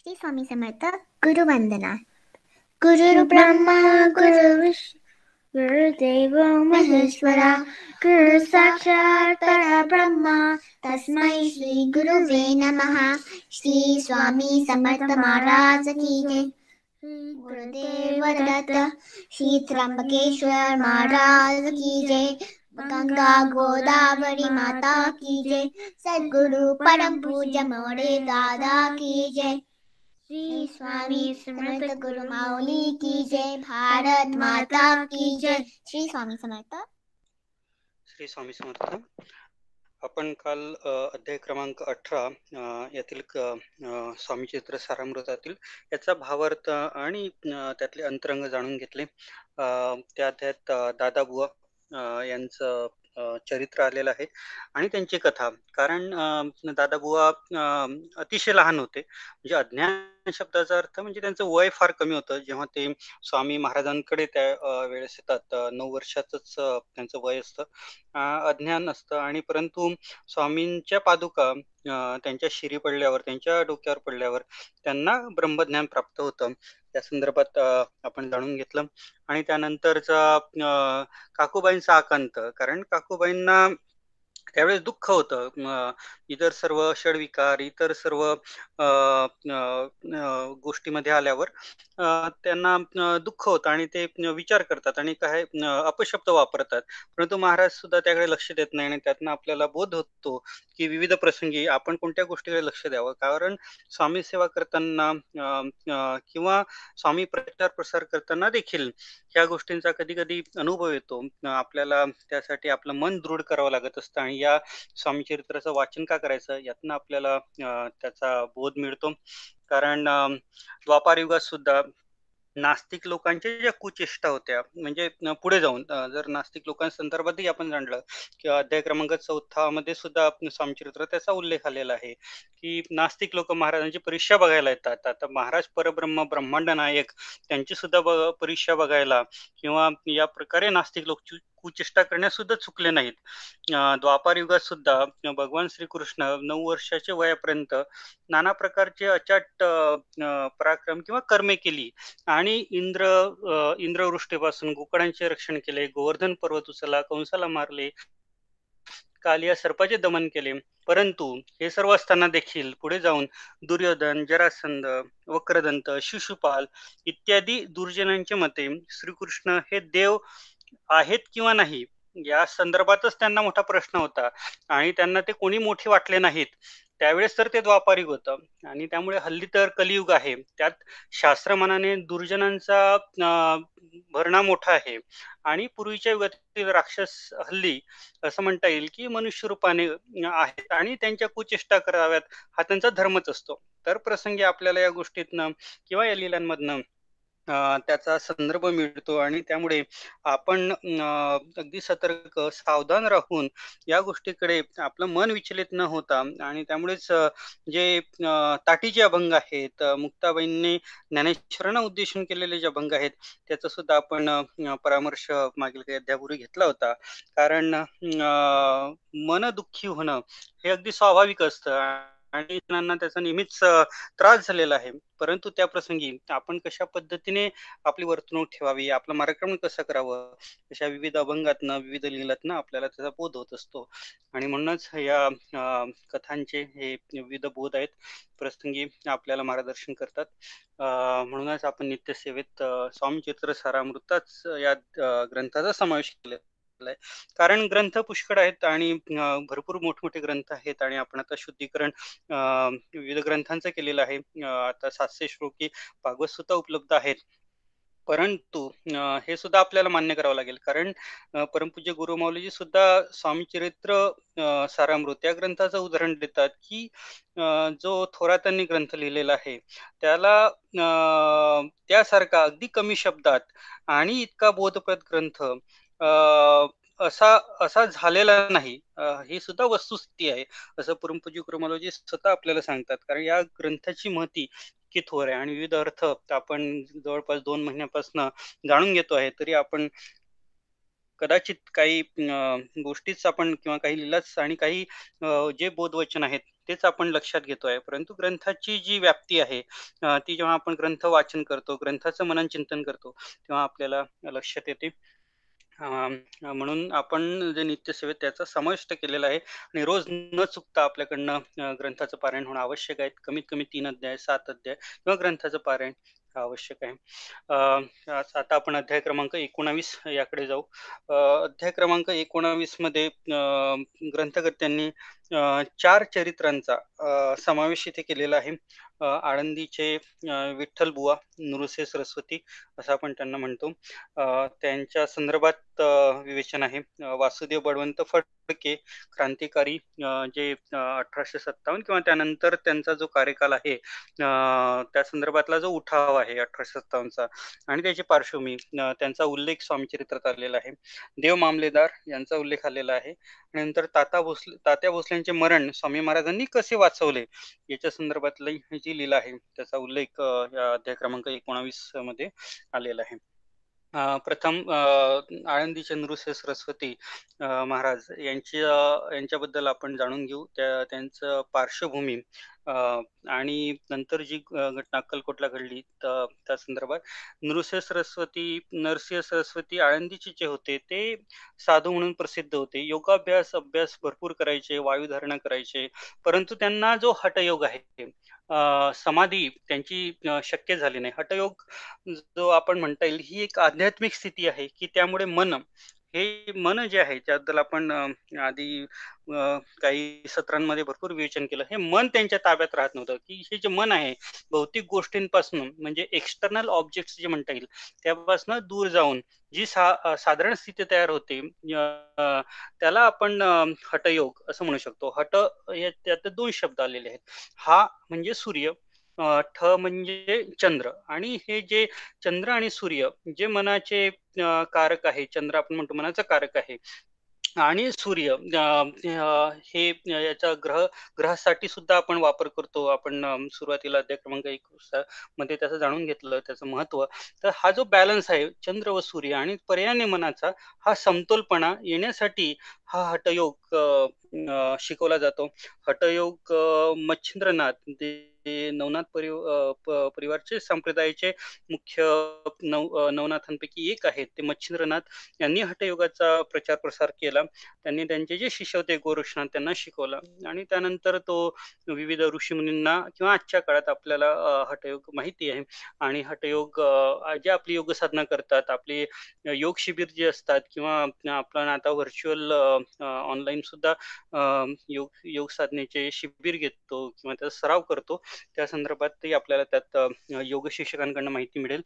श्री स्वामी समर्थ गुरुवंदना गुरु ब्रह्मा गुरु गुरुदेव महेश्वरा गुरु साक्षात् परब्रह्मा तस्मै श्री गुरुवे नमः श्री स्वामी समर्थ महाराज की जय गुरुदेव दत्त श्री त्र्यंबकेश्वर महाराज की जय गंगा गोदावरी माता की जय सद्गुरु परम पूज्य मोरे दादा की जय श्री स्वामी समर्थ गुरु माऊली की जय भारत माता की जय. श्री स्वामी समर्थ. श्री स्वामी समर्थ. आपण काल अध्याय क्रमांक अठरा यातील स्वामी चरित्र सारामृतातील याचा भावार्थ आणि त्यातले अंतरंग जाणून घेतले. अ, त्या अध्यायात अ, दादाबुवा अ, यांचं चरित्र आलेलं आहे. आणि त्यांची कथा. कारण दादाबुवा अतिशय लहान होते. म्हणजे अज्ञान शब्दाचा अर्थ म्हणजे त्यांचं वय फार कमी होतं. जेव्हा ते स्वामी महाराजांकडे त्या वेळेस येतात. नऊ वर्षाचंच त्यांचं वय असतं. अज्ञान असतं. आणि परंतु स्वामींच्या पादुका त्यांच्या शिरी पडल्यावर त्यांच्या डोक्यावर पडल्यावर त्यांना ब्रह्मज्ञान प्राप्त होतं. त्या संदर्भात आपण जाणून घेतलं. आणि त्यानंतरचा काकूबाईंचा आकांत. कारण काकूबाईंना त्यावेळेस दुःख होतं. इतर सर्व षडविकार इतर सर्व गोष्टीमध्ये आल्यावर त्यांना दुःख होतं आणि ते विचार करतात आणि काय अपशब्द वापरतात. परंतु महाराज सुद्धा त्याकडे लक्ष देत नाही आणि त्यातनं आपल्याला बोध होतो की विविध प्रसंगी आपण कोणत्या गोष्टीकडे लक्ष द्यावं? कारण स्वामी सेवा करताना किंवा स्वामी प्रचार प्रसार करताना देखील ह्या गोष्टींचा कधी कधी अनुभव येतो. आपल्याला त्यासाठी आपलं मन दृढ करावं लागत असतं आणि या स्वामी चरित्राचं वाचन का करायचं यातनं आपल्याला त्याचा बोध मिळतो. कारण द्वापार युगात सुद्धा नास्तिक लोकांच्या ज्या कुचेष्टा होत्या म्हणजे पुढे जाऊन जर नास्तिक लोकांसंदर्भातही आपण जाणलं किंवा अध्याय क्रमांक चौथा मध्ये सुद्धा स्वामीचरित्र त्याचा उल्लेख आलेला आहे की नास्तिक लोक महाराजांची परीक्षा बघायला येतात. आता महाराज परब्रह्म ब्रह्मांड नायक त्यांची सुद्धा परीक्षा बघायला किंवा या प्रकारे नास्तिक लोक कुचेष्टा करण्यास सुद्धा चुकले नाहीत. द्वापार युगात सुद्धा भगवान श्रीकृष्ण नऊ वर्षाच्या वयापर्यंत नाना प्रकारचे अचाट पराक्रम किंवा कर्मे केली. आणि इंद्र इंद्रवृष्टीपासून गोकडांचे रक्षण केले गोवर्धन पर्वत उचला कंसाला मारले कालिया सर्पाचे दमन केले. परंतु हे सर्व असताना देखील पुढे जाऊन दुर्योधन जरासंध वक्रदंत शिशुपाल इत्यादी दुर्जनांचे मते श्रीकृष्ण हे देव आहेत किंवा नाही या संदर्भातच त्यांना मोठा प्रश्न होता. आणि त्यांना ते कोणी मोठे वाटले नाहीत. त्यावेळेस तर ते द्वापारिक होतं. आणि त्यामुळे हल्ली तर कलियुग आहे. त्यात शास्त्रमानाने दुर्जनांचा अं, भरणा मोठा आहे. आणि पूर्वीच्या युगातील राक्षस हल्ली असं म्हणता येईल की मनुष्य रूपाने आहेत. आणि त्यांच्या कुचेष्टा कराव्यात हा त्यांचा धर्मच असतो. तर प्रसंगी आपल्याला या गोष्टीतनं किंवा या लिलांमधनं त्याचा संदर्भ मिळतो आणि त्यामुळे आपण अगदी सतर्क सावधान राहून या गोष्टीकडे आपलं मन विचलित न होता आणि त्यामुळेच जे ताटीचे अभंग आहेत मुक्ताबाईंनी ज्ञानेश्वरांना उद्देशून केलेले जे अभंग आहेत त्याचा सुद्धा आपण परामर्श मागील काही अध्यापूर्वी घेतला होता. कारण मन दुःखी होणं हे अगदी स्वाभाविक असतं. आणि जणांना त्याचा नेहमीच त्रास झालेला आहे. परंतु त्या प्रसंगी आपण कशा पद्धतीने आपली वर्तणूक ठेवावी आपलं मार्गक्रमण कसं करावं अशा विविध अभंगातनं विविध लिलातनं आपल्याला त्याचा बोध होत असतो. आणि म्हणूनच या कथांचे हे विविध बोध आहेत प्रसंगी आपल्याला मार्गदर्शन करतात. म्हणूनच आपण नित्यसेवेत स्वामी चित्र सारामृताच या ग्रंथाचा समावेश केला. आहे कारण ग्रंथ पुष्कळ आहेत आणि भरपूर मोठमोठे ग्रंथ आहेत आणि आपण आता शुद्धीकरण अं, विविध ग्रंथांचं केलेलं आहे. आता सातशे श्लोकी भागवत सुद्धा उपलब्ध आहेत. परंतु हे सुद्धा आपल्याला मान्य करावं लागेल. कारण अं, परमपूज्य गुरुमाऊलीजी सुद्धा स्वामी चरित्र सारामृत या ग्रंथाचं उदाहरण देतात की जो जो थोरातांनी ग्रंथ लिहिलेला आहे त्याला अं, त्यासारखा अगदी कमी शब्दात आणि इतका बोधप्रद ग्रंथ अं, असा असा झालेला नाही. ही सुद्धा वस्तुस्थिती आहे. असं परमपूज्य क्रोमॉलॉजी स्वतः आपल्याला सांगतात. कारण या ग्रंथाची महती इतकी थोर आहे आणि विविध अर्थ आपण जवळपास दोन महिन्यापासून जाणून घेतो आहे. तरी आपण कदाचित काही गोष्टीच आपण किंवा काही लिलाच आणि काही जे बोधवचन आहेत तेच आपण लक्षात घेतो आहे. परंतु ग्रंथाची जी व्याप्ती आहे ती जेव्हा आपण ग्रंथ वाचन करतो ग्रंथाचं मनन चिंतन करतो तेव्हा आपल्याला लक्षात येते. म्हणून आपण जे नित्यसेवेत त्याचा समाविष्ट केलेला आहे आणि रोज न चुकता आपल्याकडनं ग्रंथाचं पारायण होणं आवश्यक आहे. कमीत कमी तीन अध्याय सात अध्याय किंवा ग्रंथाचं पारायण आवश्यक आहे. आता आपण अध्याय क्रमांक एकोणावीस याकडे जाऊ. अध्याय क्रमांक एकोणावीसमध्ये ग्रंथकर्त्यांनी चार चरित्रांचा समावेश इथे केलेला आहे. आळंदीचे विठ्ठल बुवा नुरुसे सरस्वती असं आपण त्यांना म्हणतो. त्यांच्या संदर्भात विवेचन आहे. वासुदेव बळवंत फडके क्रांतिकारी जे अठराशे सत्तावन्न किंवा त्यानंतर त्यांचा जो कार्यकाल आहे त्या संदर्भातला जो उठाव आहे अठराशे सत्तावन्नचा आणि त्याची पार्श्वभूमी त्यांचा उल्लेख स्वामीचरित्रात आलेला आहे. देव मामलेदार यांचा उल्लेख आलेला आहे. नंतर ताता भोसले तात्या महाराजांचे मरण स्वामी महाराजांनी कसे वाचवले? याच्या संदर्भातली जी लीला आहे त्याचा उल्लेख या अध्याय क्रमांक एकोणावीसमध्ये आलेला आहे. प्रथम आळंदीचे नृस्य सरस्वती महाराज यांच्या यांच्याबद्दल आपण जाणून घेऊ. त्या त्यांचं पार्श्वभूमी आणि नंतर जी घटना अक्कलकोटला घडली त्या संदर्भात नृसिंह सरस्वती नरसिंह सरस्वती आळंदीचे जे होते ते साधू म्हणून प्रसिद्ध होते. योगाभ्यास अभ्यास भरपूर करायचे वायुधारणा करायचे. परंतु त्यांना जो हटयोग आहे समाधी त्यांची शक्य झाली नाही. हटयोग जो आपण म्हणता येईल ही एक आध्यात्मिक स्थिती आहे की त्यामुळे मन हे मन जे आहे ज्याबद्दल आपण आधी काही सत्रांमध्ये भरपूर विवेचन केलं हे मन त्यांच्या ताब्यात राहत नव्हतं. की हे जे मन आहे भौतिक गोष्टींपासून म्हणजे एक्सटर्नल ऑब्जेक्ट जे म्हणता येईल त्यापासून दूर जाऊन जी सा साधारण स्थिती तयार होते त्याला आपण हटयोग असं म्हणू शकतो. हट हे त्यात दोन शब्द आलेले आहेत. हा म्हणजे सूर्य ठ म्हणजे चंद्र. आणि हे जे चंद्र आणि सूर्य जे मनाचे कारक आहे चंद्र आपण म्हणतो मनाचा कारक आहे. आणि सूर्य हे याचा ग्रह ग्रहासाठी सुद्धा आपण वापर करतो. आपण सुरुवातीला अध्याय क्रमांक एक मध्ये त्याचं जाणून घेतलं त्याचं महत्त्व. तर हा जो बॅलन्स आहे चंद्र व सूर्य आणि पर्यायाने मनाचा हा समतोलपणा येण्यासाठी हा हटयोग शिकवला जातो. हटयोग मच्छिंद्रनाथ ते नवनाथ परिवारचे संप्रदायाचे मुख्य नव नवनाथांपैकी एक आहेत. ते मच्छिंद्रनाथ यांनी हटयोगाचा प्रचार प्रसार केला. त्यांनी त्यांचे जे शिष्य होते गोरक्षनाथ त्यांना शिकवला. आणि त्यानंतर तो विविध ऋषीमुनींना किंवा आजच्या काळात आपल्याला हटयोग माहिती आहे. आणि हटयोग जे आपली योग साधना करतात आपले योग शिबिर जे असतात किंवा आपला आता व्हर्च्युअल ऑनलाईन सुद्धा योग योग साधनेचे शिबिर घेतो किंवा त्याचा सराव करतो. त्या संदर्भातही आपल्याला त्यात योग शिक्षकांकडनं माहिती मिळेल.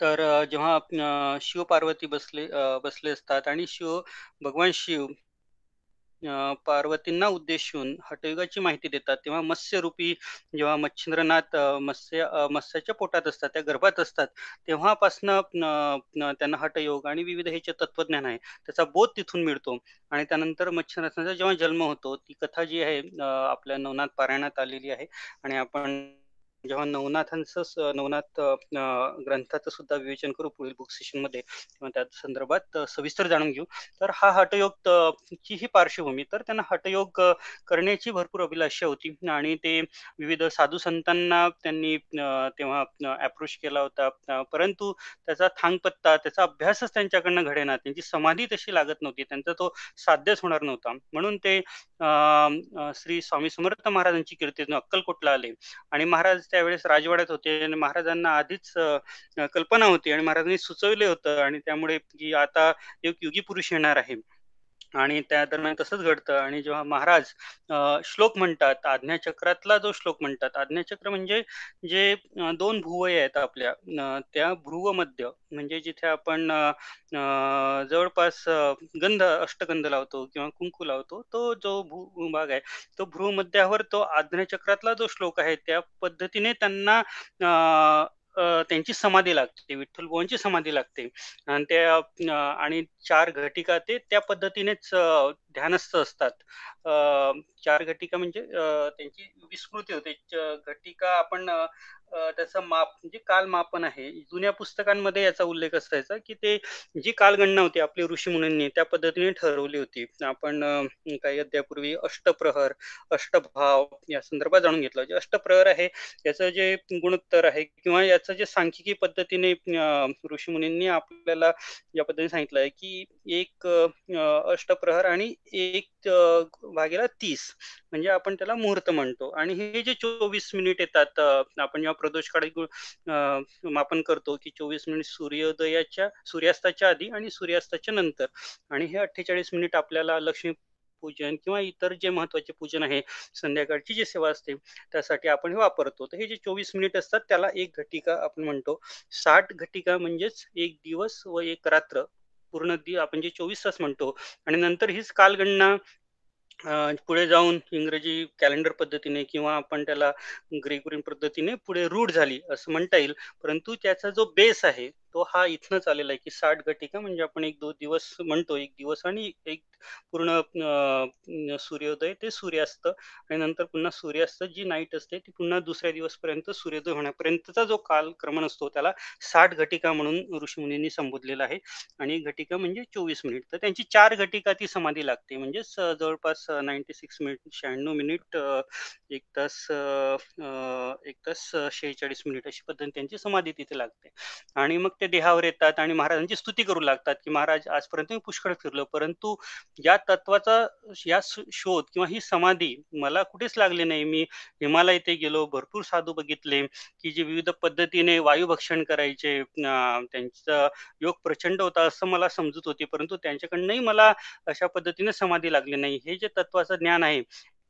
तर जेव्हा शिव पार्वती बसले बसले असतात आणि शिव भगवान शिव पार्वतींना उद्देशून हटयुगाची माहिती देतात. तेव्हा मत्स्यरूपी जेव्हा मच्छिंद्रनाथ मत्स्य मत्स्याच्या पोटात असतात त्या गर्भात असतात तेव्हापासनं त्यांना हटयोग आणि विविध ह्याचे तत्वज्ञान आहे. त्याचा बोध तिथून मिळतो. आणि त्यानंतर मच्छिंद्रनाथांचा जेव्हा जन्म होतो ती कथा जी आहे आपल्या नवनाथ पारायणात आलेली आहे. आणि आपण जेव्हा नवनाथांचं नवनाथ ग्रंथाचं सुद्धा विवेचन करू पुढील बुक सेशनमध्ये त्या संदर्भात सविस्तर जाणून घेऊ. तर हा हटयोग ची ही पार्श्वभूमी. तर त्यांना हटयोग करण्याची भरपूर अभिलाषा होती. आणि ते विविध साधू संतांना त्यांनी तेव्हा अप्रोच केला होता. परंतु त्याचा थांगपत्ता त्याचा अभ्यासच त्यांच्याकडनं घडेना. त्यांची समाधी तशी लागत नव्हती. त्यांचा तो साध्यच होणार नव्हता. म्हणून ते श्री स्वामी समर्थ महाराजांची कीर्ती अक्कलकोटला आले. आणि महाराज त्यावेळेस राजवाड्यात होते आणि महाराजांना आधीच कल्पना होती आणि महाराजांनी सुचवले होतं आणि त्यामुळे की आता एक युगी पुरुष येणार आहे. आणि त्या दरम्यान तसंच घडतं. आणि जेव्हा महाराज श्लोक म्हणतात आज्ञाचक्रातला जो श्लोक म्हणतात आज्ञाचक्र म्हणजे जे दोन भुवय आहेत आपल्या त्या भ्रुवमध्य म्हणजे जिथे आपण जवळपास गंध अष्टगंध लावतो किंवा कुंकू लावतो तो जो भू भाग आहे तो भ्रुवमध्यावर तो आज्ञाचक्रातला जो श्लोक आहे त्या पद्धतीने त्यांना त्यांची समाधी लागते विठ्ठल बुवांची समाधी लागते. आणि त्या आणि चार घटिका ते त्या पद्धतीनेच ध्यानस्थ असतात. चार घटिका म्हणजे त्यांची विस्मृती होते. घटिका आपण त्याचं माप म्हणजे कालमापन आहे. जुन्या पुस्तकांमध्ये याचा उल्लेख असायचा की ते जी कालगणना होती आपली ऋषीमुनींनी त्या पद्धतीने ठरवली होती. आपण काही अध्यापूर्वी अष्टप्रहर अष्टभाव या संदर्भात जाणून घेतलं. जे अष्टप्रहर आहे याचं जे गुणोत्तर आहे किंवा याचं जे सांख्यिकी पद्धतीने ऋषी मुनींनी आपल्याला या पद्धतीने सांगितलं आहे की एक अष्टप्रहर आणि एक भागीला तीस. म्हणजे आपण त्याला मुहूर्त म्हणतो. आणि हे जे चोवीस मिनिट येतात आपण जेव्हा प्रदोष काळी मापन करतो की चोवीस मिनिट सूर्योदयाच्या सूर्यास्ताच्या आधी आणि सूर्यास्ताच्या नंतर. आणि हे अठ्ठेचाळीस मिनिट आपल्याला लक्ष्मी पूजन किंवा इतर जे महत्त्वाचे पूजन आहे संध्याकाळची जी सेवा असते त्यासाठी आपण हे वापरतो. तर हे जे चोवीस मिनिट असतात त्याला एक घटिका आपण म्हणतो. साठ घटिका म्हणजेच एक दिवस व एक रात्र. पूर्ण आपण जे चोवीस तास म्हणतो. आणि नंतर हीच कालगणना पुढे जाऊन इंग्रजी कॅलेंडर पद्धतीने किंवा आपण त्याला ग्रेगोरियन पद्धतीने पुढे रूढ झाली असं म्हणता येईल. परंतु त्याचा जो बेस आहे तो हा इथनच आलेला आहे की साठ घटिका म्हणजे आपण एक दोन दिवस म्हणतो एक दिवस आणि एक पूर्ण सूर्योदय ते सूर्यास्त आणि नंतर पुन्हा सूर्यास्त जी नाईट असते ती पुन्हा दुसऱ्या दिवसपर्यंत सूर्योदय होण्यापर्यंतचा जो कालक्रमण असतो त्याला साठ घटिका म्हणून ऋषीमुनींनी संबोधलेला आहे. आणि घटिका म्हणजे चोवीस मिनिट. तर त्यांची चार घटिका ती समाधी लागते. म्हणजे जवळपास नाईन्टी सिक्स मिनिट शहाण्णव मिनिट एक तास एक तास शेहेचाळीस मिनिट अशी पद्धती त्यांची समाधी तिथे लागते. आणि मग ते देहावर येतात आणि महाराजांची स्तुती करू लागतात की महाराज आजपर्यंत मी पुष्कळ फिरलो परंतु या तत्वाचा या शोध किंवा ही समाधी मला कुठेच लागली नाही. मी हिमालय इथे गेलो भरपूर साधू बघितले की जे विविध पद्धतीने वायुभक्षण करायचे त्यांचा योग प्रचंड होता असं मला समजत होती परंतु त्यांच्याकडनंही मला अशा पद्धतीने समाधी लागली नाही. हे जे तत्वाचं ज्ञान आहे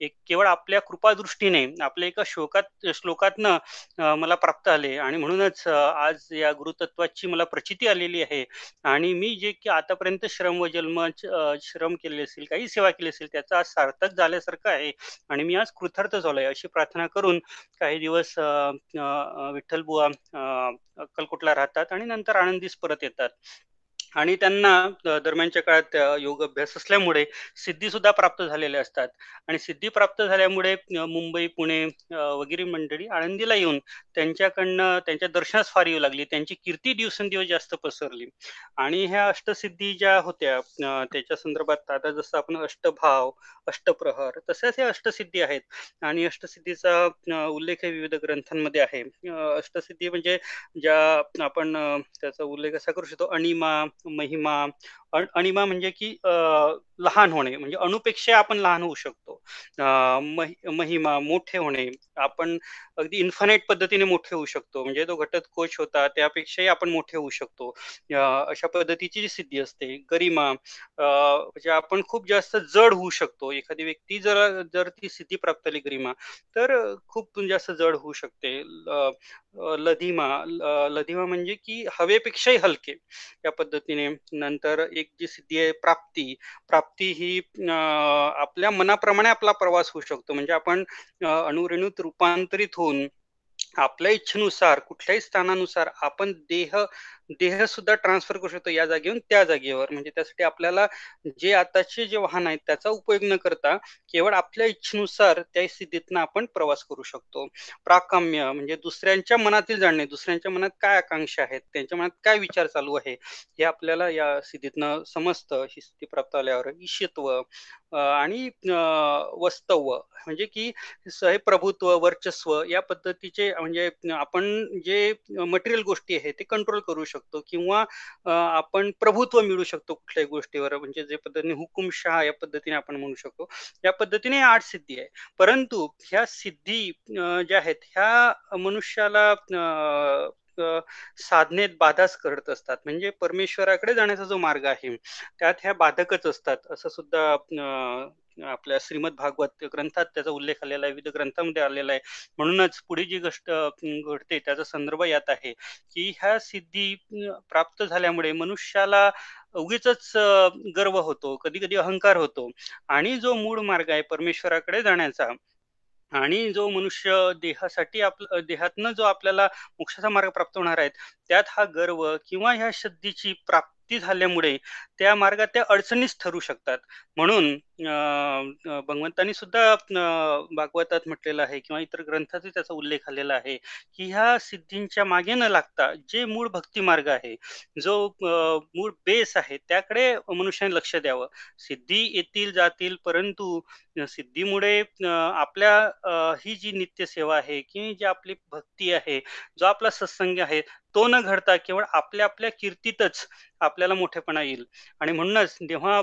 एक केवळ आपल्या कृपादृष्टीने आपल्या एका शोकात श्लोकातनं मला प्राप्त आले. आणि म्हणूनच आज या गुरुतत्वाची मला प्रचिती आलेली आहे. आणि मी जे की आतापर्यंत श्रम व जन्म श्रम केले असेल काही सेवा केली असेल त्याचा आज सार्थक झाल्यासारखं आहे. आणि मी आज कृतार्थ झालोय अशी प्रार्थना करून काही दिवस अं, अं, अक्कलकोटला राहतात आणि नंतर आनंदीस परत येतात. आणि त्यांना दरम्यानच्या काळात योग अभ्यास असल्यामुळे सिद्धी सुद्धा प्राप्त झालेल्या असतात. आणि सिद्धी प्राप्त झाल्यामुळे मुंबई पुणे वगैरे मंडळी आळंदीला येऊन त्यांच्याकडनं त्यांच्या दर्शनास फार येऊ लागली. त्यांची कीर्ती दिवसेंदिवस जास्त पसरली. आणि ह्या अष्टसिद्धी ज्या होत्या त्याच्या संदर्भात आता जसं आपण अष्टभाव अष्टप्रहर तसेच ह्या अष्टसिद्धी आहेत. आणि अष्टसिद्धीचा उल्लेख हे विविध ग्रंथांमध्ये आहे. अष्टसिद्धी म्हणजे ज्या आपण त्याचा उल्लेख असा करू शकतो अणिमा महिमा अणिमा म्हणजे की लहान होणे म्हणजे अणुपेक्षा आपण लहान होऊ शकतो. महिमा मोठे होणे आपण अगदी इन्फानाईट पद्धतीने मोठे होऊ शकतो. म्हणजे तो घटत कोच होता त्यापेक्षाही आपण मोठे होऊ शकतो. अशा पद्धतीची जी सिद्धी असते गरिमा अ, म्हणजे आपण खूप जास्त जड होऊ शकतो. एखादी व्यक्ती जर जर ती सिद्धी प्राप्त झाली गरिमा तर खूप जास्त जड होऊ शकते. लधिमा लधिमा म्हणजे की हवेपेक्षाही हलके या पद्धतीने. नंतर एक जी सिद्धी आहे प्राप्ती. प्राप्ती ही आपल्या मनाप्रमाणे आपला प्रवास होऊ शकतो. म्हणजे आपण अणुरेणूत रूपांतरित होऊन आपल्या इच्छेनुसार कुठल्याही स्थानानुसार आपण देह देह सुद्धा ट्रान्सफर करू शकतो या जागेवरून त्या जागेवर. म्हणजे त्यासाठी आपल्याला जे आताचे जे वाहन आहेत त्याचा उपयोग न करता केवळ आपल्या इच्छेनुसार त्या स्थितीतनं आपण प्रवास करू शकतो. प्राकाम्य म्हणजे दुसऱ्यांच्या मनातील जाणणे दुसऱ्यांच्या मनात काय आकांक्षा आहेत त्यांच्या मनात काय विचार चालू आहे हे आपल्याला या स्थितीतनं समजतं. ही स्थिती प्राप्त आल्यावर ईशित्व आणि अं, वस्तव म्हणजे की हे प्रभुत्व वर्चस्व या पद्धतीचे म्हणजे आपण जे मटेरियल गोष्टी आहे ते कंट्रोल करू शकतो. शकतो किंवा आपण प्रभुत्व मिळू शकतो कुठल्याही गोष्टीवर म्हणजे जे पद्धतीने हुकुमशहा या पद्धतीने आपण म्हणू शकतो या पद्धतीने आठ सिद्धी आहे. परंतु ह्या सिद्धी ज्या आहेत ह्या मनुष्याला अं, साधनेत बाधाच करत असतात. म्हणजे परमेश्वराकडे जाण्याचा जो मार्ग आहे त्यात ह्या बाधकच असतात. असं सुद्धा आपल्या श्रीमद भागवत ग्रंथात त्याचा उल्लेख आलेला आहे विविध ग्रंथामध्ये आलेला आहे. म्हणूनच पुढे जी गोष्ट घडते त्याचा संदर्भ यात आहे की ह्या सिद्धी प्राप्त झाल्यामुळे मनुष्याला उगीच गर्व होतो कधी कधी अहंकार होतो. आणि जो मूळ मार्ग आहे परमेश्वराकडे जाण्याचा आणि जो मनुष्य देहासाठी आपलं देहातनं जो आपल्याला मोक्षाचा मार्ग प्राप्त होणार आहे त्यात हा गर्व किंवा ह्या सिद्धीची प्राप्ती झाल्यामुळे त्या मार्गात त्या अडचणीच ठरू शकतात. म्हणून भगवंतांनी सुद्धा भागवतात म्हटलेलं आहे किंवा इतर ग्रंथातही त्याचा उल्लेख आलेला आहे की ह्या सिद्धींच्या मागे न लागता जे मूळ भक्ती मार्ग आहे जो मूळ बेस आहे त्याकडे मनुष्याने लक्ष द्यावं. सिद्धी येतील जातील परंतु सिद्धीमुळे आपल्या ही जी नित्य सेवा आहे की जी आपली भक्ती आहे जो आपला सत्संग आहे तो न घडता केवळ आपल्या आपल्या कीर्तीतच आपल्याला मोठेपणा येईल. आणि म्हणूनच जेव्हा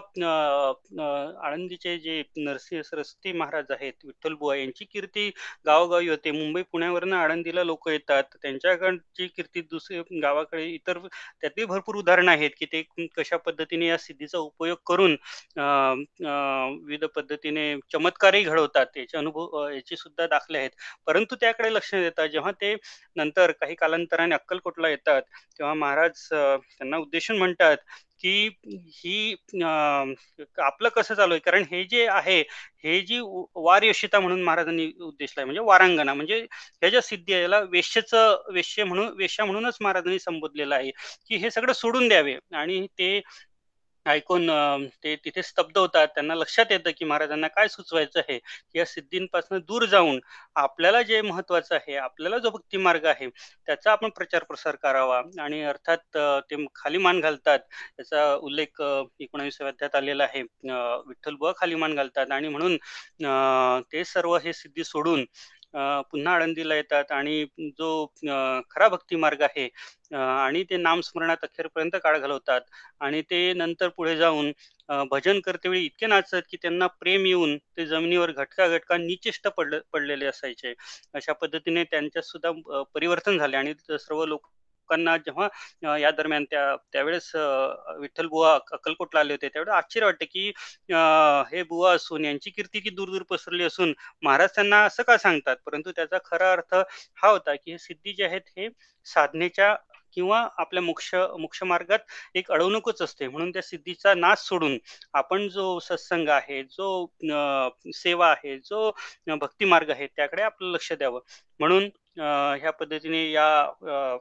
आळंदीचे जे नरसिंह सरस्वती महाराज आहेत विठ्ठलबुवा यांची कीर्ती गावोगावी होते. मुंबई पुण्यावरनं आळंदीला लोक येतात. त्यांच्याकडची कीर्ती दुसरी गावाकडे इतर त्यातली भरपूर उदाहरणं आहेत की ते कशा पद्धतीने या सिद्धीचा उपयोग करून विविध पद्धतीने चमत्कारही घडवतात त्याचे अनुभव याचे सुद्धा दाखले आहेत. परंतु त्याकडे लक्ष देतात जेव्हा ते नंतर काही कालांतराने अक्कलकोटला येतात तेव्हा महाराज त्यांना उद्देशून म्हणतात की ही आपलं कसं चालू आहे? कारण हे जे आहे हे जी वारयशिता म्हणून महाराजांनी उद्देशला म्हणजे वारांगणा म्हणजे ह्या ज्या सिद्धी आहे याला वेश्यचं वेश्य म्हणून वेश्या म्हणूनच महाराजांनी संबोधलेलं आहे की हे सगळं सोडून द्यावे. आणि ते ऐकून ते तिथे स्तब्ध होतात. त्यांना लक्षात येतं की महाराजांना काय सुचवायचं आहे. या सिद्धींपासून दूर जाऊन आपल्याला जे महत्वाचं आहे आपल्याला जो भक्ती मार्ग आहे त्याचा आपण प्रचार प्रसार करावा. आणि अर्थात ते खाली मान घालतात. त्याचा उल्लेख एकोणावीसव्या अध्यात आलेला आहे. विठ्ठल बुवा खाली मान घालतात. आणि म्हणून ते सर्व हे सिद्धी सोडून पुन्हा आळंदीला येतात आणि जो खरा भक्ती मार्ग आहे आणि ते नामस्मरणात अखेरपर्यंत काळ घालवतात आणि ते नंतर पुढे जाऊन भजन करते वेळी इतके नाचत की त्यांना प्रेम येऊन ते जमिनीवर घटका घटका निचिष्ट पडले पडलेले असायचे. अशा पद्धतीने त्यांच्यात सुद्धा परिवर्तन झाले आणि सर्व लोक लोकांना जेव्हा या दरम्यान त्या त्यावेळेस विठ्ठल बुवा अक्कलकोटला आले होते त्यावेळेस आश्चर्य वाटते की हे बुवा असून यांची कीर्ती की दूर दूर पसरली असून महाराज त्यांना असं का सांगतात? परंतु त्याचा खरा अर्थ हा होता की हे सिद्धी जे आहेत हे साधनेच्या किंवा आपल्या मोक्ष मोक्ष मार्गात एक अडवणूकच असते. म्हणून त्या सिद्धीचा नाश सोडून आपण जो सत्संग आहे जो सेवा आहे जो भक्ती मार्ग आहे त्याकडे आपलं लक्ष द्यावं. म्हणून ह्या पद्धतीने या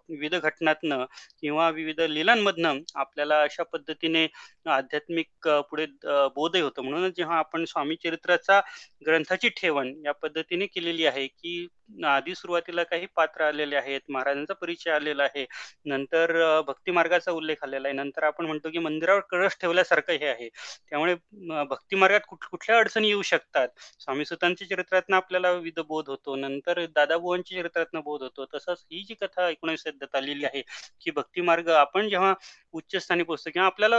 विविध घटनातनं किंवा विविध लिलांमधनं आपल्याला अशा पद्धतीने आध्यात्मिक पुढे बोधही होतो. म्हणूनच जेव्हा आपण स्वामी चरित्राचा ग्रंथाची ठेवण या पद्धतीने केलेली आहे की आधी सुरुवातीला काही पात्र आलेले आहेत महाराजांचा परिचय आलेला आहे नंतर भक्ती मार्गाचा उल्लेख आलेला आहे नंतर आपण म्हणतो की मंदिरावर कळस ठेवल्यासारखं हे आहे. त्यामुळे भक्ती मार्गात कुठ कुठल्या अडचणी येऊ शकतात? स्वामी सुतांच्या चरित्रातनं आपल्याला विविध बोध होतो. नंतर दादाबुवांच्या चरित्रातनं बोध होतो. तसंच ही जी कथा एकोणीस आलेली आहे की भक्ती मार्ग आपण जेव्हा उच्चस्थानी पोहोचतो किंवा आपल्याला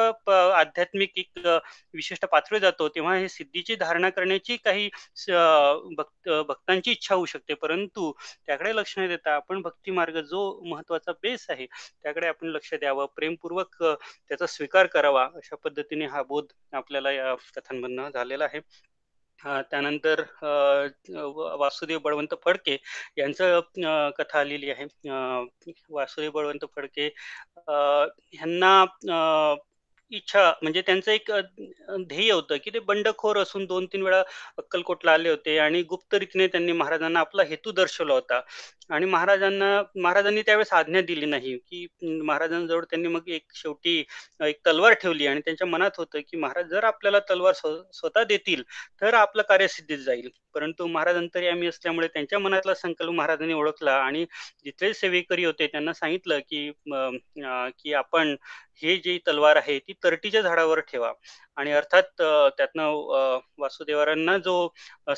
आध्यात्मिक एक विशिष्ट पातळी जातो तेव्हा हे सिद्धीची धारणा करण्याची काही भक्त भक्तांची इच्छा होऊ शकते. परंतु त्याकडे लक्ष न देता आपण भक्ती मार्ग जो महत्त्वाचा बेस आहे त्याकडे आपण लक्ष द्यावं. प्रेमपूर्वक त्याचा स्वीकार करावा अशा पद्धतीने हा बोध आपल्याला या कथांमधनं झालेला आहे. त्यानंतर वासुदेव बळवंत फडके यांचं कथा आलेली आहे. वासुदेव बळवंत फडके ह्यांना इच्छा म्हणजे त्यांचं एक ध्येय होतं की ते बंडखोर असून दोन तीन वेळा अक्कलकोटला आले होते आणि गुप्त रीतीने त्यांनी महाराजांना आपला हेतू दर्शवला होता. आणि महाराजांना महाराजांनी त्यावेळेस आज्ञा दिली नाही की महाराजांजवळ त्यांनी मग एक शेवटी एक तलवार ठेवली आणि त्यांच्या मनात होतं की महाराज जर आपल्याला तलवार स्वतः देतील तर आपलं कार्य सिद्धीत जाईल. परंतु महाराज आम्ही असल्यामुळे त्यांच्या मनातला संकल्प महाराजांनी ओळखला आणि जिथले सेवेकरी होते त्यांना सांगितलं की की आपण हे जी तलवार आहे ती तरटीच्या झाडावर ठेवा. आणि अर्थात त्यातनं वासुदेवारांना जो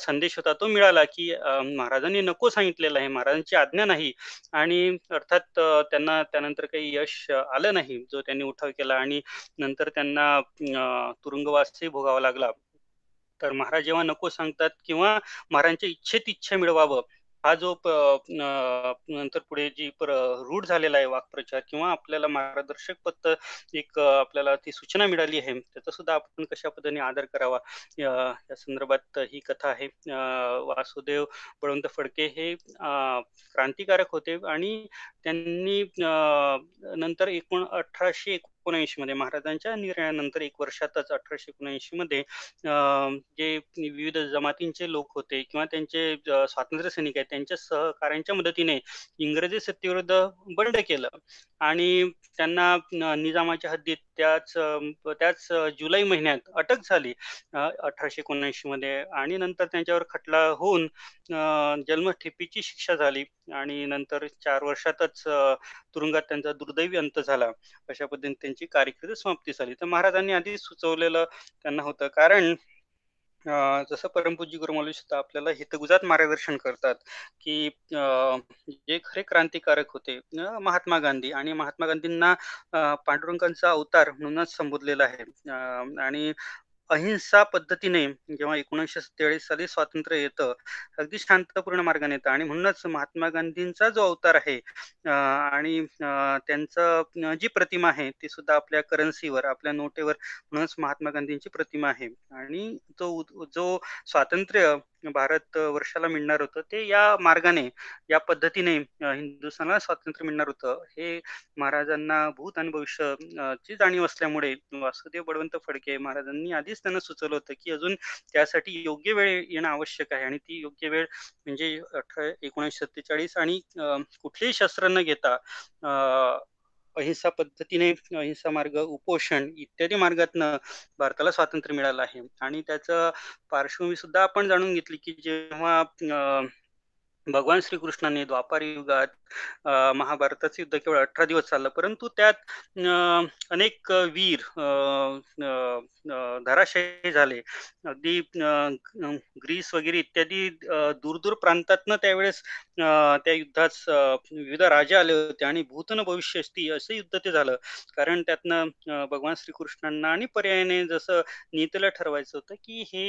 संदेश होता तो मिळाला की महाराजांनी नको सांगितलेला आहे महाराजांची आज्ञा नाही. आणि अर्थात त्यांना त्यानंतर काही यश आलं नाही जो त्यांनी उठाव केला. आणि नंतर त्यांना तुरुंगवासही भोगावा लागला. तर महाराज जेव्हा नको सांगतात किंवा महाराजांच्या इच्छेत इच्छा मिळवावं हा जो नंतर पुढे जी रूढ झालेला आहे वाक्प्रचार किंवा आपल्याला मार्गदर्शक पत्त एक आपल्याला ती सूचना मिळाली आहे त्याचा सुद्धा आपण कशा पद्धतीने आदर करावा? या संदर्भात ही कथा आहे. वासुदेव बळवंत फडके हे क्रांतिकारक होते आणि त्यांनी नंतर एकूण अठराशे एकोणऐंशी मध्ये. महाराजांच्या निर्णयानंतर एक वर्षातच अठराशे एकोणऐंशी मध्ये जे विविध जमातींचे लोक होते किंवा त्यांचे स्वातंत्र्य सैनिक आहेत त्यांच्या सहकार्यांच्या मदतीने इंग्रजी सत्तेविरुद्ध बंड केलं. आणि त्यांना निजामाच्या हद्दीत त्याच त्याच जुलै महिन्यात अटक झाली अठराशे एकोणऐंशी मध्ये. आणि नंतर त्यांच्यावर खटला होऊन जन्मठेपीची शिक्षा झाली. आणि नंतर चार वर्षातच तुरुंगात त्यांचा दुर्दैवी अंत झाला. अशा पद्धतीने त्यांची कारकीर्द समाप्ती झाली. तर महाराजांनी आधी सुचवलेलं त्यांना होतं. कारण जसं परमपूज्य गुरुमौली सुद्धा आपल्याला हितगुजात मार्गदर्शन करतात की जे खरे क्रांतिकारक होते महात्मा गांधी. आणि महात्मा गांधींना पांडुरंगांचा अवतार म्हणूनच संबोधलेला आहे. आणि अहिंसा पद्धतीने जेव्हा एकोणीसशे सत्तेचाळीस साली स्वातंत्र्य येतं अगदी शांतपूर्ण मार्गाने येतं. आणि म्हणूनच महात्मा गांधींचा जो अवतार आहे आणि त्यांचं जी प्रतिमा आहे ती सुद्धा आपल्या करन्सीवर आपल्या नोटेवर म्हणूनच महात्मा गांधींची प्रतिमा आहे. आणि तो जो स्वातंत्र्य भारत वर्षाला मिळणार होतं ते या मार्गाने या पद्धतीने हिंदुस्थानला स्वातंत्र्य मिळणार होतं. हे महाराजांना भूत आणि भविष्य ची जाणीव असल्यामुळे वासुदेव बळवंत फडके महाराजांनी आधीच त्यांना सुचवलं होतं की अजून त्यासाठी योग्य वेळ येणं आवश्यक आहे आणि ती योग्य वेळ म्हणजे अठरा एकोणीसशे सत्तेचाळीस आणि कुठलेही शस्त्र न घेता अहिंसा पद्धतीने अहिंसा मार्ग उपोषण इत्यादी मार्गातनं भारताला स्वातंत्र्य मिळालं आहे. आणि त्याचं पार्श्वभूमी सुद्धा आपण जाणून घेतली की जेव्हा भगवान श्रीकृष्णाने द्वापार युगात महाभारताचं युद्ध केवळ अठरा दिवस चाललं परंतु त्यात अनेक वीर धराशय झाले. अगदी ग्रीस वगैरे इत्यादी दूरदूर प्रांतातनं त्यावेळेस त्या युद्धात विविध राजे आले होते आणि भूतन भविष्यस्ती असं युद्ध ते झालं. कारण त्यातनं भगवान श्रीकृष्णांना आणि पर्यायाने जसं नीतीला ठरवायचं होतं की हे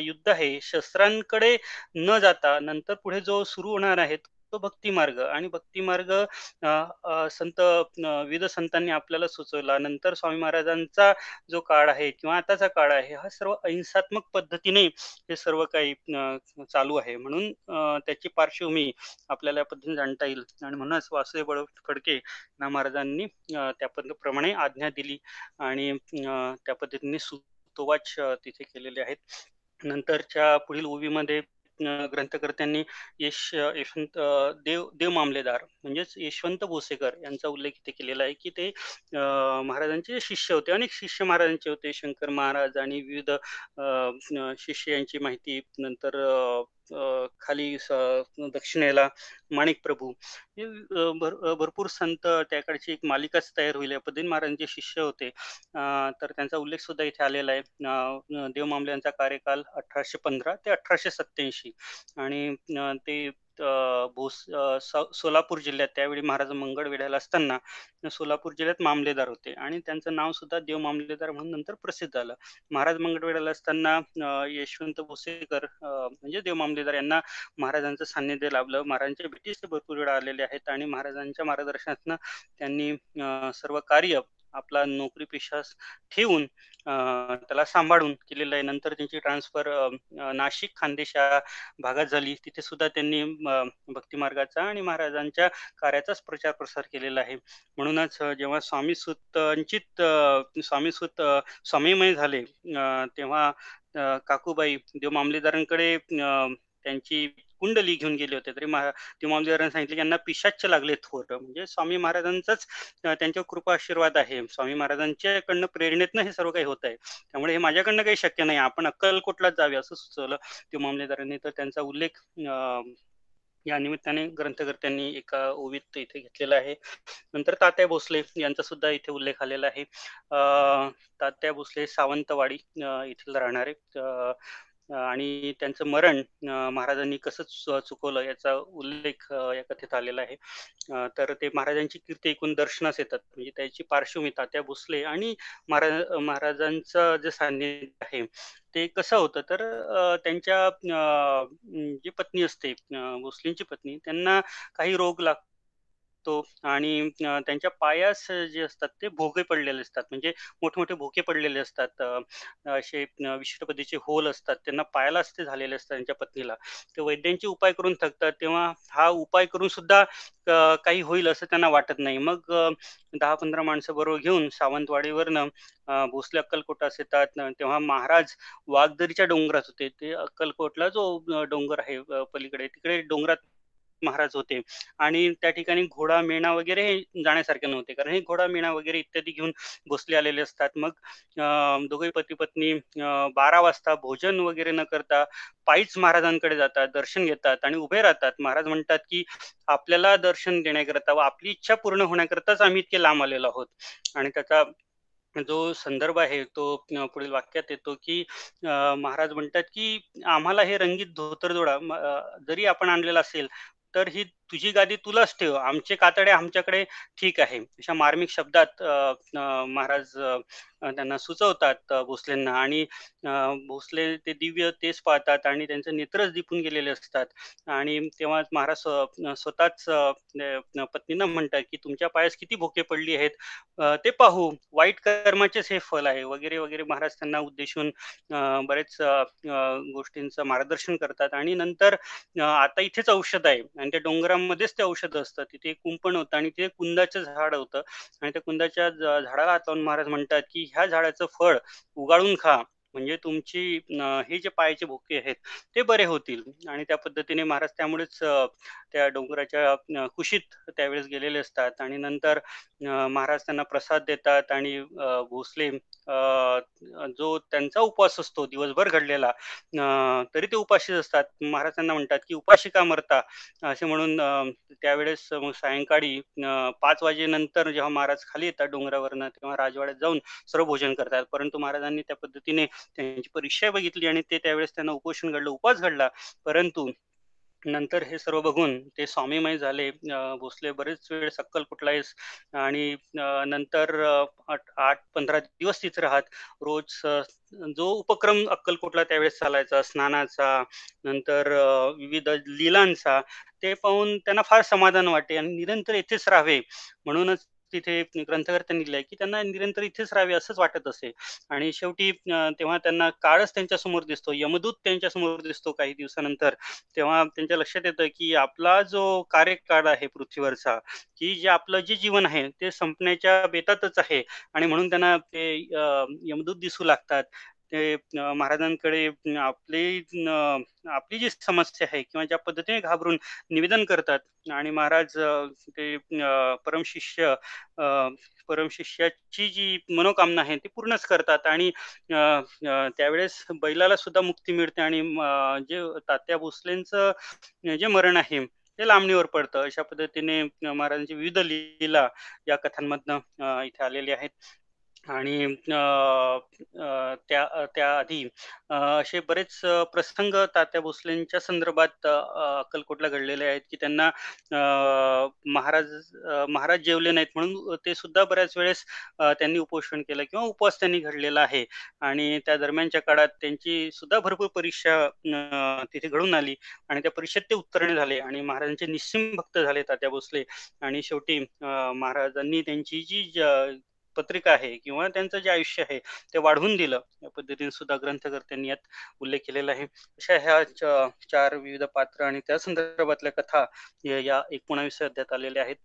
युद्ध आहे शस्त्रांकडे न जाता नंतर पुढे जो सुरू होणार आहे तो भक्ती मार्ग आणि भक्ती मार्ग संत विविध संतांनी आपल्याला सुचवला. नंतर स्वामी महाराजांचा जो काळ आहे किंवा आताचा काळ आहे हा सर्व अहिंसात्मक पद्धतीने हे सर्व काही चालू आहे. म्हणून त्याची पार्श्वभूमी आपल्याला या पद्धतीने जाणता येईल. आणि म्हणूनच वासुदेव बळ फडके ना महाराजांनी त्या पद्धतीप्रमाणे आज्ञा दिली. आणि त्या पद्धतीने सुतोवाच तिथे केलेले आहेत. नंतरच्या पुढील ओवीमध्ये ग्रंथकर्त्यांनी यश यशवंत देव देव मामलेदार म्हणजेच यशवंत भोसेकर यांचा उल्लेख इथे केलेला आहे की ते महाराजांचे शिष्य होते अनेक शिष्य महाराजांचे होते. शंकर महाराज आणि विविध शिष्य यांची माहिती नंतर खाली दक्षिणेला माणिक प्रभू. हे भरपूर संत त्याकडची एक मालिकाच तयार होईल. या महाराजांचे शिष्य होते. तर त्यांचा उल्लेख सुद्धा इथे आलेला आहे. देव मामल्यांचा कार्यकाल अठराशे पंधरा ते अठराशे सत्याऐंशी आणि ते भोस सोलापूर जिल्ह्यात त्यावेळी महाराज मंगळ वेढ्याला असताना सोलापूर जिल्ह्यात मामलेदार होते. आणि त्यांचं नाव सुद्धा देव मामलेदार म्हणून नंतर प्रसिद्ध झालं. महाराज मंगळवेढ्याला असताना यशवंत भोसेकर म्हणजे देव मामलेदार यांना महाराजांचं सान्निध्य लाभलं. महाराजांच्या भेटीस भरपूर वेळा आलेले आहेत आणि महाराजांच्या मार्गदर्शनातनं त्यांनी सर्व कार्य आपला नोकरी पेशा ठेवून त्याला सांभाळून केलेलं आहे. नंतर त्यांची ट्रान्सफर नाशिक खानदेश या भागात झाली. तिथे सुद्धा त्यांनी भक्ती मार्गाचा आणि महाराजांच्या कार्याचाच प्रचार प्रसार केलेला आहे. म्हणूनच जेव्हा स्वामी सुतांचित स्वामी सुत स्वामीमय झाले तेव्हा काकूबाई देव मामलेदारांकडे त्यांची कुंडली घेऊन गेले होते तरी ते सांगितले यांना पिशाच्च लागले थोर. म्हणजे स्वामी महाराजांचाच त्यांच्या कृपा आशीर्वाद आहे. स्वामी महाराजांच्याकडनं प्रेरणेतनं हे सर्व काही होत आहे त्यामुळे हे माझ्याकडनं काही शक्य नाही. आपण अक्कलकोटलाच जावे असं सुचवलं ते मामलेदारांनी तर त्यांचा उल्लेख या निमित्ताने ग्रंथकर्त्यांनी एका ओवीत इथे घेतलेला आहे. नंतर तात्या भोसले यांचा सुद्धा इथे उल्लेख आलेला आहे. तात्या भोसले सावंतवाडी इथे राहणारे. आणि त्यांचं मरण महाराजांनी कसं चुकवलं याचा उल्लेख या कथेत आलेला आहे. तर ते महाराजांची कीर्ती एकूण दर्शनास येतात. म्हणजे त्याची पार्श्वभूमी तात्या भोसले आणि महाराज महाराजांचं जे सान्निध्य आहे ते कसं होतं? तर त्यांच्या जी पत्नी असते भोसलेंची पत्नी त्यांना काही रोग लाग आणि त्यांच्या पायास जे असतात ते भोगे पडलेले असतात. म्हणजे मोठमोठे भोके पडलेले असतात. असे विशिष्ट पद्धतीचे होल असतात. त्यांना पायालाच ते झालेले असतात त्यांच्या पत्नीला. ते वैद्यांचे उपाय करून थकतात. तेव्हा हा उपाय करून सुद्धा काही होईल असं त्यांना वाटत नाही. मग दहा पंधरा माणसं बरोबर घेऊन सावंतवाडीवरनं भोसले अक्कलकोटास येतात. तेव्हा महाराज वाघदरीच्या डोंगरात होते. ते अक्कलकोटला जो डोंगर आहे पलीकडे तिकडे डोंगरात महाराज होते. आणि त्या ठिकाणी घोडा मेणा वगैरे हे जाण्यासारखे नव्हते. कारण हे घोडा मेणा वगैरे इत्यादी घेऊन बसले आलेले असतात. मग दोघे पती पत्नी बारा वाजता भोजन वगैरे न करता पायीच महाराजांकडे जातात दर्शन घेतात आणि उभे राहतात. महाराज म्हणतात की आपल्याला दर्शन देण्याकरता व आपली इच्छा पूर्ण होण्याकरताच आम्ही इतके लांब आलेलो आहोत. आणि त्याचा जो संदर्भ आहे तो पुढील वाक्यात येतो की महाराज म्हणतात की आम्हाला हे रंगीत धोतर जोडा जरी आपण आणलेला असेल तर ही तुझी गादी तुलाच ठेव. आमचे कातडे आमच्याकडे ठीक आहे. अशा मार्मिक शब्दात महाराज त्यांना सुचवतात भोसलेंना. आणि भोसले ते दिव्य तेच पाहतात आणि त्यांचे नेत्रच दिपून गेलेले असतात. आणि तेव्हा महाराज स्वतःच पत्नीनं म्हणतात की तुमच्या पायास किती भोके पडली आहेत? ते पाहू. वाईट कर्माचेच हे फल आहे. वगैरे वगैरे महाराज त्यांना उद्देशून बरेच गोष्टींचं मार्गदर्शन करतात. आणि नंतर आता इथेच औषध आहे. आणि त्या डोंगरामध्येच ते औषध असतं. तिथे कुंपण होतं आणि ते कुंदाचं झाड होतं. आणि त्या कुंदाच्या झाडाला हात लावून महाराज म्हणतात की ह्या झाडाचं फळ उगाळून खा. म्हणजे तुमची हे जे पायाचे भोके आहेत ते बरे होतील. आणि त्या पद्धतीने महाराज त्यामुळेच त्या डोंगराच्या कुशीत त्यावेळेस गेलेले असतात. आणि नंतर महाराज त्यांना प्रसाद देतात आणि भोसले जो त्यांचा उपवास असतो दिवसभर घडलेला तरी ते उपाशीच असतात. महाराज त्यांना म्हणतात की उपाशी का मरता? असे म्हणून त्यावेळेस मग सायंकाळी पाच वाजेनंतर जेव्हा महाराज खाली येतात डोंगरावरनं तेव्हा राजवाड्यात जाऊन सर्व भोजन करतात. परंतु महाराजांनी त्या पद्धतीने त्यांची परीक्षा बघितली आणि ते त्यावेळेस त्यांना उपोषण घडलं उपास घडला. परंतु नंतर हे सर्व बघून ते स्वामीमय झाले. भोसले बरेच वेळ सक्कल कुठलायस आणि नंतर आठ पंधरा दिवस तिथे राहत. रोज जो उपक्रम अक्कलकोटला त्यावेळेस चालायचा स्नानाचा नंतर विविध लिलांचा ते पाहून त्यांना फार समाधान वाटे आणि निरंतर येथेच राहावे. म्हणूनच तिथे ग्रंथकर्त्यांनी लिहिलंय की त्यांना निरंतर इथेच राहावे असंच वाटत असे. आणि शेवटी तेव्हा त्यांना काळच त्यांच्यासमोर दिसतो यमदूत त्यांच्यासमोर दिसतो काही दिवसानंतर. तेव्हा त्यांच्या लक्षात येतं की आपला जो कार्यकाळ आहे पृथ्वीवरचा की जे आपलं जे जीवन आहे ते संपण्याच्या बेतातच आहे. आणि म्हणून त्यांना ते यमदूत दिसू लागतात. ते महाराजांकडे आपली आपली जी समस्या आहे किंवा ज्या पद्धतीने घाबरून निवेदन करतात आणि महाराज ते परमशिष्य परमशिष्याची जी मनोकामना आहे ती पूर्णच करतात आणि त्यावेळेस बैलाला सुद्धा मुक्ती मिळते आणि जे तात्या भोसलेंचं जे मरण आहे ते लांबणीवर पडतं. अशा पद्धतीने महाराजांची विविध लीला या कथांमधनं इथे आलेले आहेत. आणि त्या त्याआधी असे बरेच प्रसंग तात्या भोसलेंच्या संदर्भात अक्कलकोटला घडलेले आहेत की त्यांना महाराज महाराज जेवले नाहीत म्हणून ते सुद्धा बऱ्याच वेळेस त्यांनी उपोषण केलं किंवा उपवास त्यांनी घडलेला आहे. आणि त्या दरम्यानच्या काळात त्यांची सुद्धा भरपूर परीक्षा तिथे घडून आली आणि त्या परीक्षेत ते उत्तरणे झाले आणि महाराजांचे निस्सिम भक्त झाले तात्या भोसले. आणि शेवटी महाराजांनी त्यांची जी पत्रिका आहे किंवा त्यांचं जे आयुष्य आहे ते वाढवून दिलं. या पद्धतीने सुद्धा ग्रंथकर्त्यांनी यात उल्लेख केलेला आहे. अशा ह्या चार विविध पात्र आणि त्या संदर्भातल्या कथा या एकोणावीस अध्यात आलेल्या आहेत.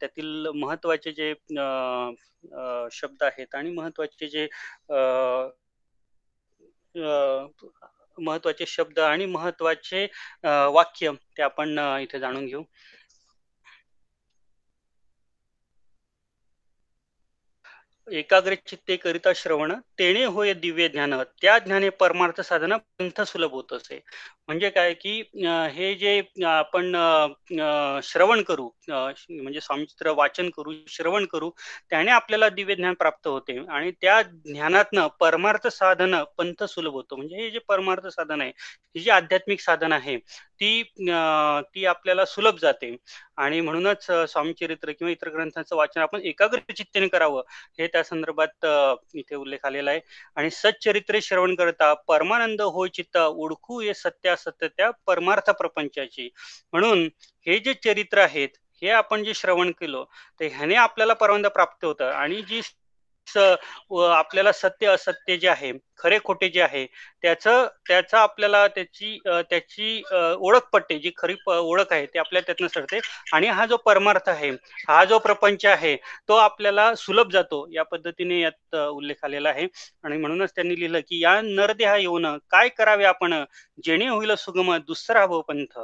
त्यातील महत्त्वाचे जे शब्द आहेत आणि महत्त्वाचे जे महत्त्वाचे शब्द आणि महत्त्वाचे वाक्य ते आपण इथे जाणून घेऊ. एकाग्र चित्ते करिता श्रवण तेणे होय दिव्य ज्ञान. त्या ज्ञाने परमार्थ साधना पंथ सुलभ होत असे. म्हणजे काय की हे जे आपण श्रवण करू म्हणजे स्वामीचित्र वाचन करू श्रवण करू त्याने आपल्याला दिव्य ज्ञान प्राप्त होते. आणि त्या ज्ञानातनं परमार्थ साधन पंथ सुलभ होतं. म्हणजे हे जे परमार्थ साधन आहे हे जे आध्यात्मिक साधन आहे ती ती आपल्याला सुलभ जाते. आणि म्हणूनच स्वामी चरित्र किंवा इतर ग्रंथांचं वाचन आपण एकाग्र चित्तेने करावं हे त्या संदर्भात इथे उल्लेख आलेला आहे. आणि सच्चरित्रे श्रवण करता परमानंद होय चित्त ओळखू हे सत्या सत्य त्या परमार्थ प्रपंचाची. म्हणून हे जे चरित्र आहेत हे आपण जे श्रवण केलं तर ह्याने आपल्याला परमानंद प्राप्त होतं आणि जी आपल्याला सत्य असत्य जे आहे खरे खोटे जे आहे त्याचं त्याचा आपल्याला त्याची त्याची ओळख पटते जी खरी ओळख आहे ते आपल्याला त्यातनं सरते आणि हा जो परमार्थ आहे हा जो प्रपंच आहे तो आपल्याला सुलभ जातो या पद्धतीने यात उल्लेख आलेला आहे. आणि म्हणूनच त्यांनी लिहिलं की या नरदेहा येऊन काय करावे आपण? जेणे होईल सुगम दुसरा भवपंथ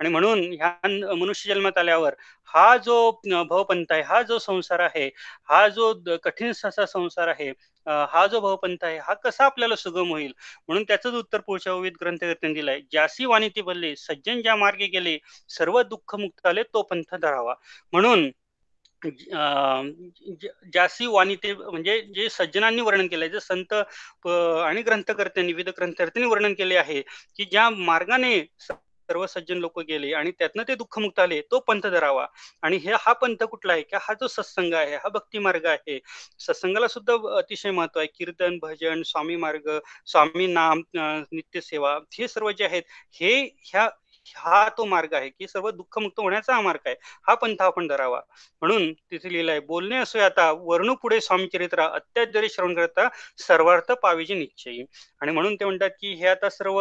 आणि म्हणून ह्या मनुष्य जन्मात आल्यावर हा जो भवपंत आहे हा जो संसार आहे हा जो कठीण असा संसार आहे हा जो भवपंथ आहे हा कसा आपल्याला सुगम होईल? म्हणून त्याचंच उत्तर पुढच्या विविध ग्रंथकर्त्यांनी दिलंय. ज्यासी वाणिती बोलले सज्जन ज्या मार्गे गेले सर्व दुःख मुक्त आले तो पंथ धरावा. म्हणून अं, ज- ज्यासी वाणिते म्हणजे जे सज्जनांनी वर्णन केलंय जे संत आणि ग्रंथकर्त्यांनी विविध ग्रंथकर्त्यांनी वर्णन केले आहे की ज्या मार्गाने सर्व सज्जन लोक गेले आणि त्यातनं ते दुःखमुक्त आले तो पंथ धरावा. आणि हे हा पंथ कुठला आहे? की हा जो सत्संग आहे हा भक्ती मार्ग आहे? सत्संगाला सुद्धा अतिशय महत्त्व आहे. कीर्तन भजन स्वामी मार्ग स्वामी नाम नित्यसेवा हे सर्व जे आहेत हे ह्या हा तो मार्ग आहे की सर्व दुःखमुक्त होण्याचा हा मार्ग आहे. हा पंथ आपण धरावा. म्हणून तिथे लिहिलं आहे बोलणे असो आता वर्णू पुढे स्वामी चरित्र अत्याच जरी श्रवण करता सर्वार्थ पाविजे निश्चयी. आणि म्हणून ते म्हणतात की हे आता सर्व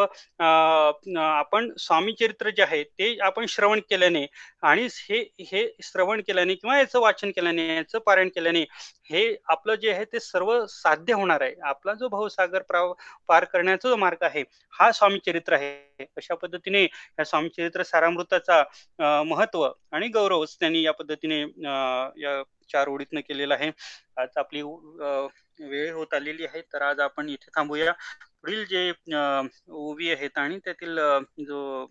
आपण स्वामी चरित्र जे आहे ते आपण श्रवण केल्याने आणि हे हे श्रवण केल्याने किंवा याचं वाचन केल्याने याचं पारायण केल्याने हे आपलं जे आहे ते सर्व साध्य होणार आहे. आपला जो भावसागर पार करण्याचा जो मार्ग आहे हा स्वामी चरित्र आहे. अशा पद्धतीने या सामचरित्र चरित्र सारामृताचा महत्त्व आणि गौरव त्यांनी या पद्धतीने अं, या चार ओळीतनं केलेला आहे. आज आपली वेळ होत आलेली आहे तर आज आपण इथे थांबूया. पुढील जे ओवी आहेत आणि त्यातील जो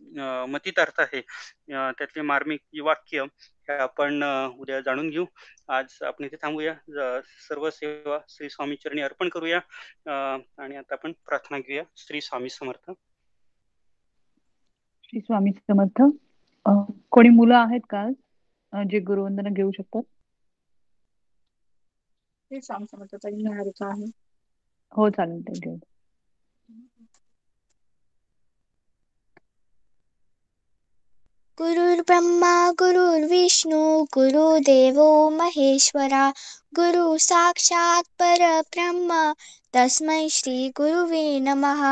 मतितार्थ आहे त्यातले मार्मिक वाक्य हे आपण उद्या जाणून घेऊ. आज आपण इथे थांबूया. सर्व सेवा श्री स्वामी चरणी अर्पण करूया. अं, आणि आता आपण प्रार्थना घेऊया. श्री स्वामी समर्थ. श्री स्वामी समर्थ. अ, कोणी मुलं आहेत का जे गुरुवंदना घेऊ शकतात? ते स्वामी समर्थाचा निहारिका आहे? हो चालेल ते घेऊ. गुरुर्ब्रह्मा गुरुर्विष्णू गुरुदेवो महेश्वरा गुरु साक्षात् परब्रह्म। तस्मै श्री गुरुवे नमः।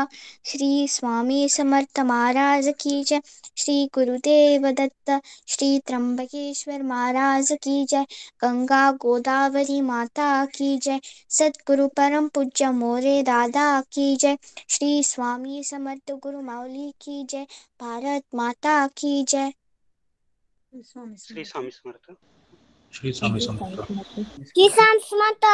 श्री स्वामी समर्थ महाराज की जय। श्री गुरुदेव दत्त। श्री त्र्यंबकेश्वर महाराज की जय। गंगा गोदावरी माता की जय। सद्गुरु परम पूज्य मोरे दादा की जय। श्री स्वामी समर्थ गुरु माऊली की जय। भारत माता की जय। स्वामी श्री स्वामी समर्थ। श्री स्वामी समर्थ किसान समर्थ